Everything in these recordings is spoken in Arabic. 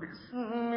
بِسْمِ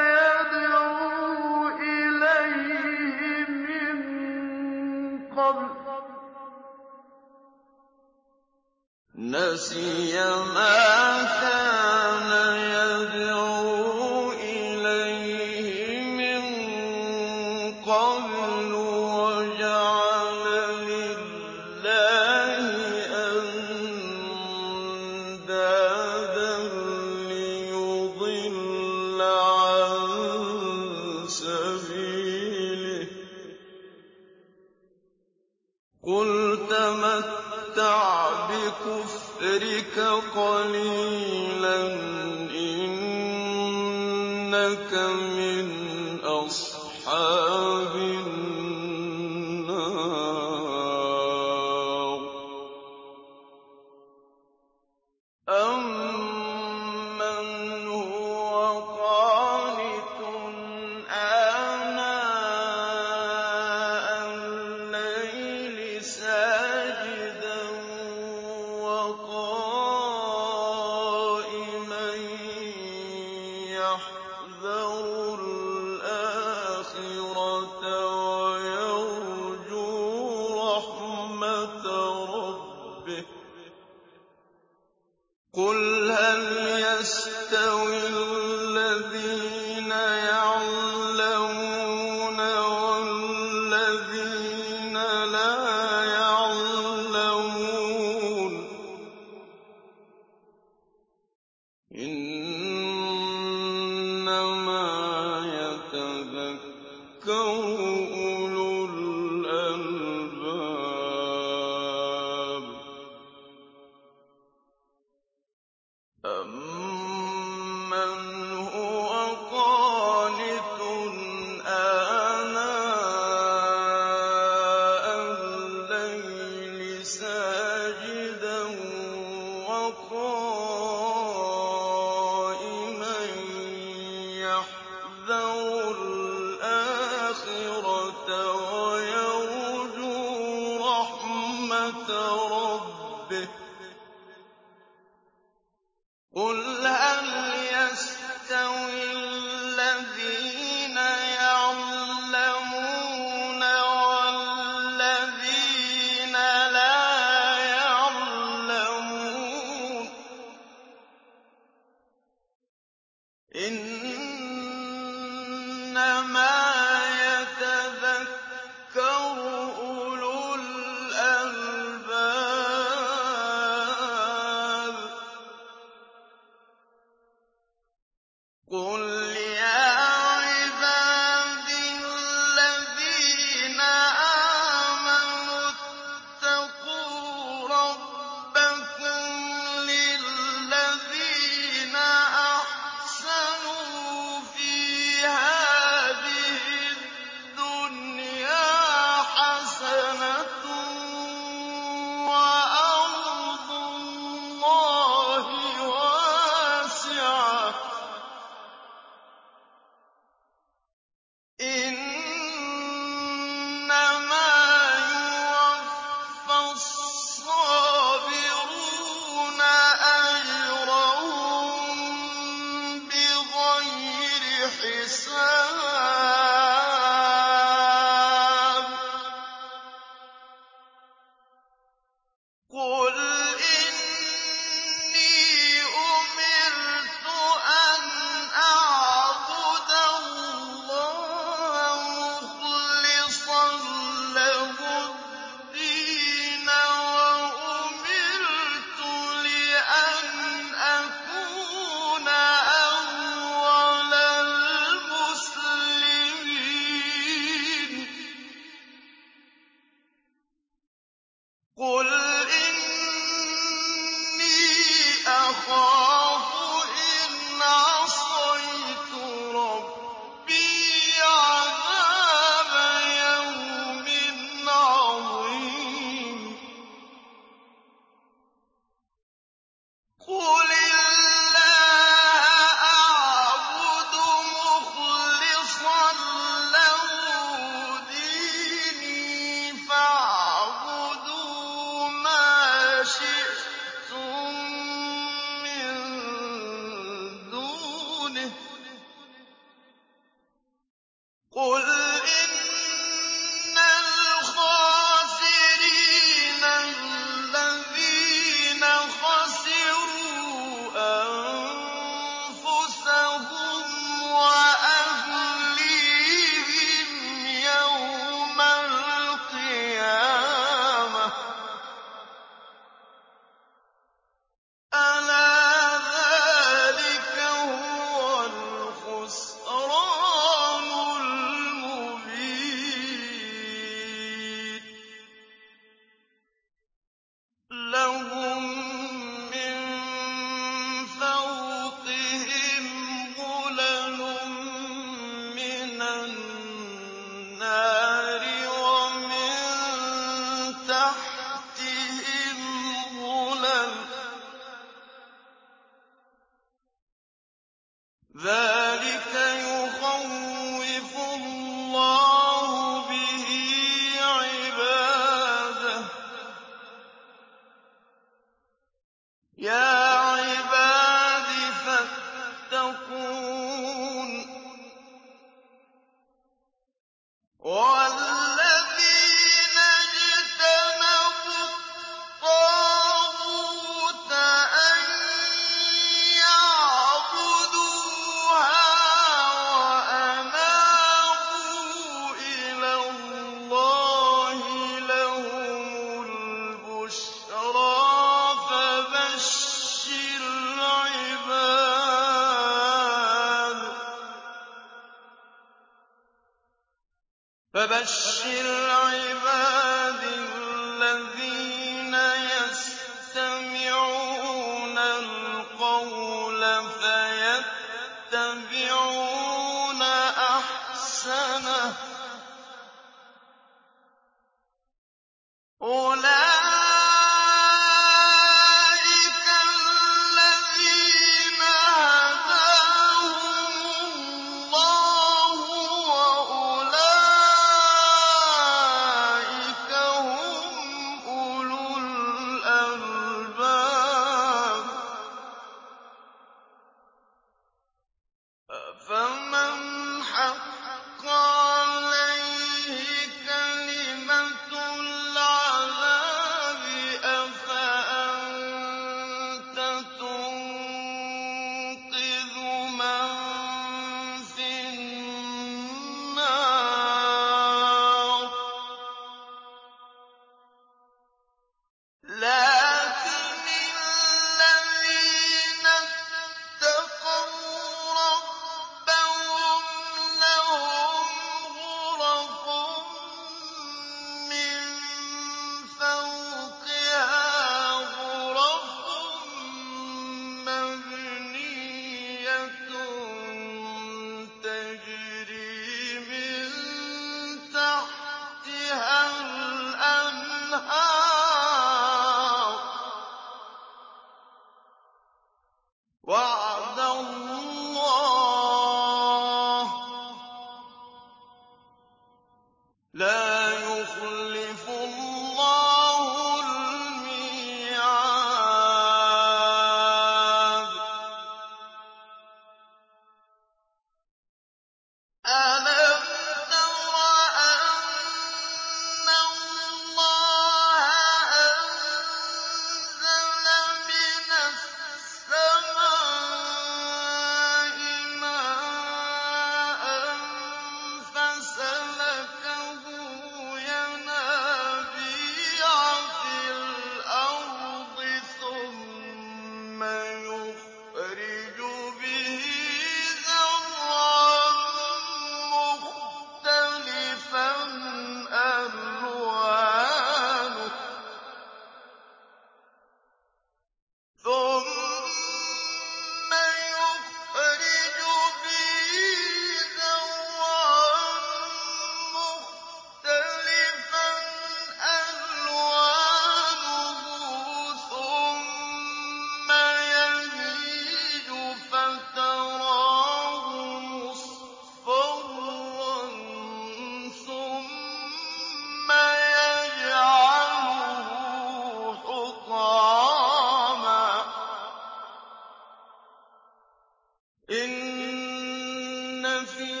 فِي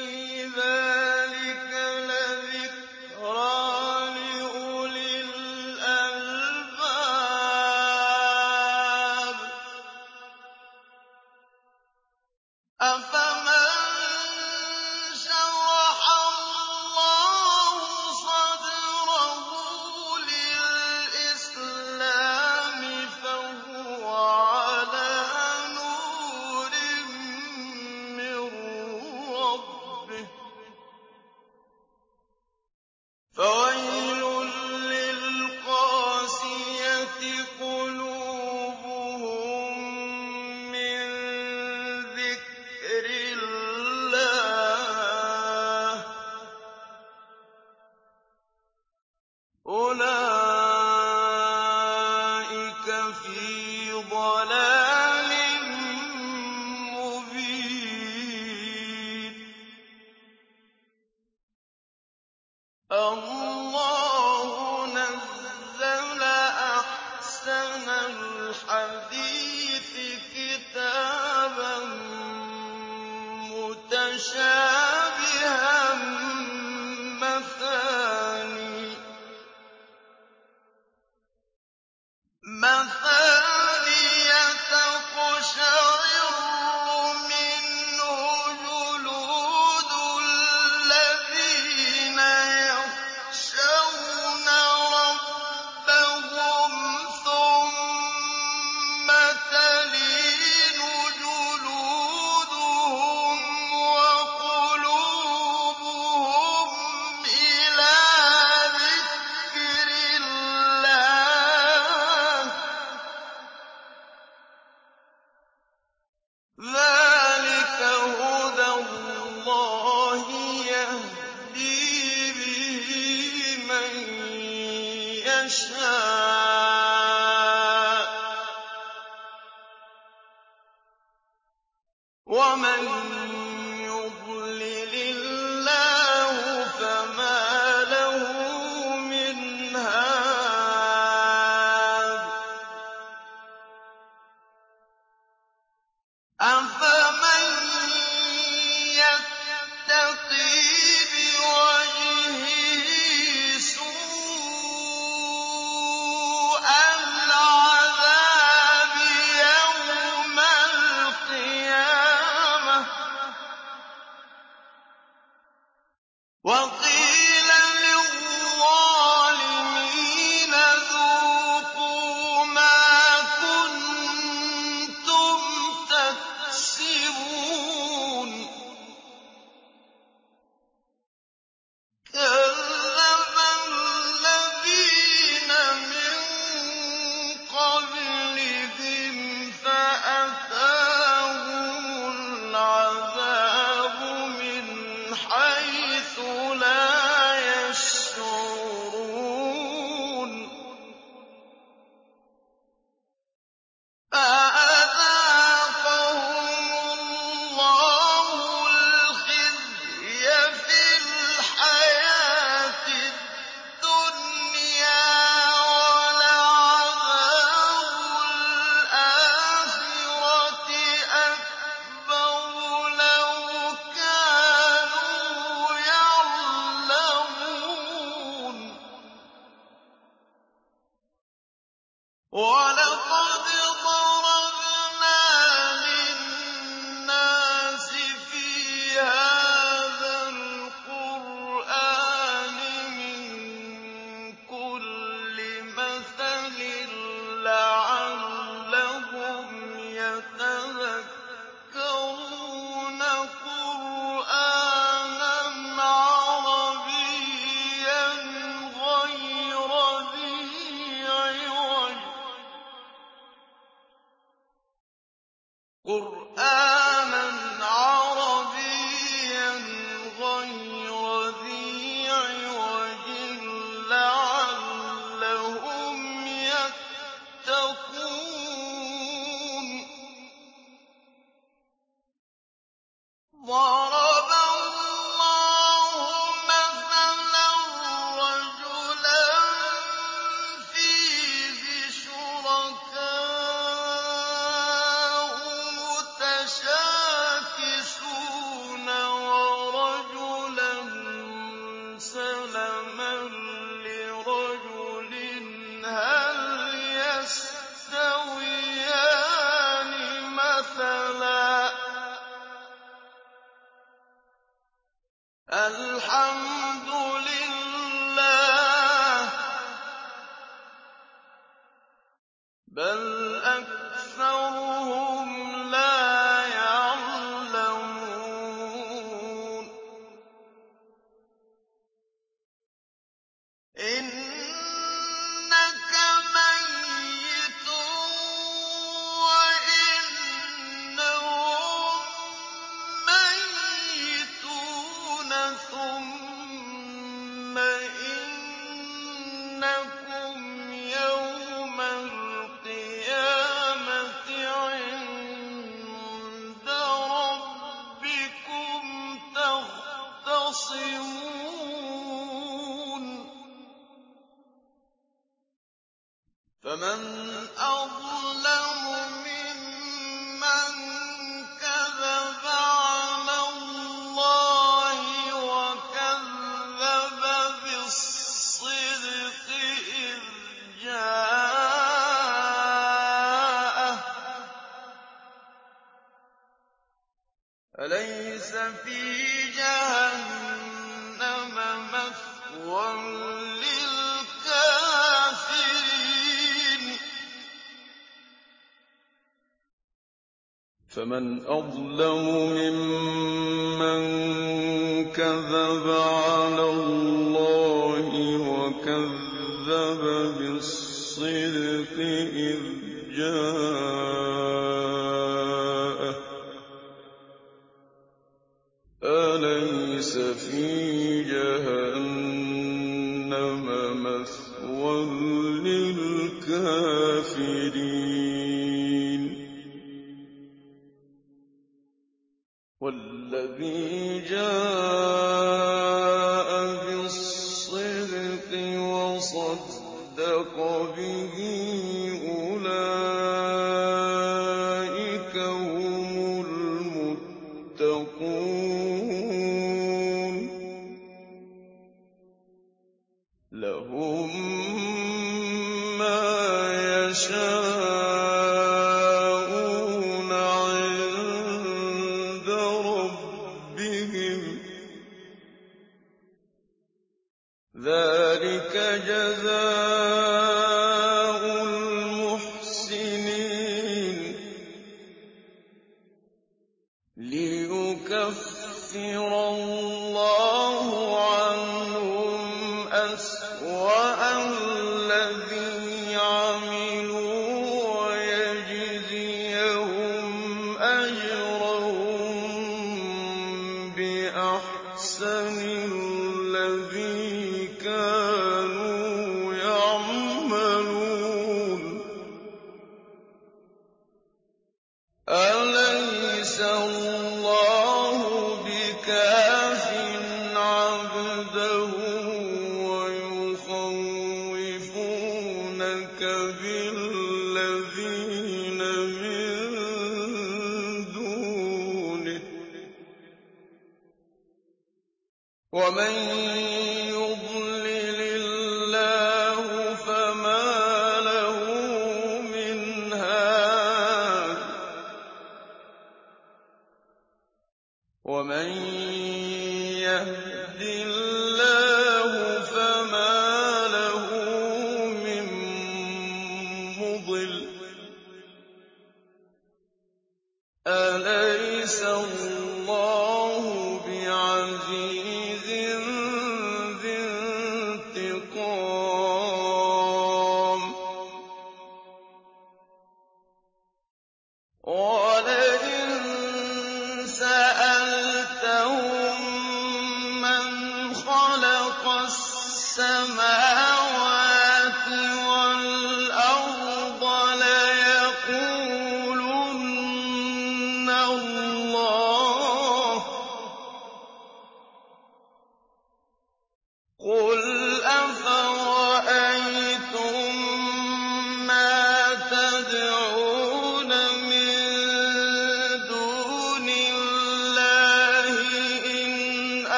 فَلَيْسَ فِي جَهَنَّمَ مَثْوًى لِّلْكَافِرِينَ؟ فَمَنْ أَظْلَمُ مِمَّن كَذَبَ عَلَى اللَّهِ وَكَذَّبَ بِالصِّدْقِ إِذْ جَاءَهُ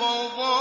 我。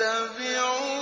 وَاتَّبِعُوا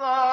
الْحَقَّ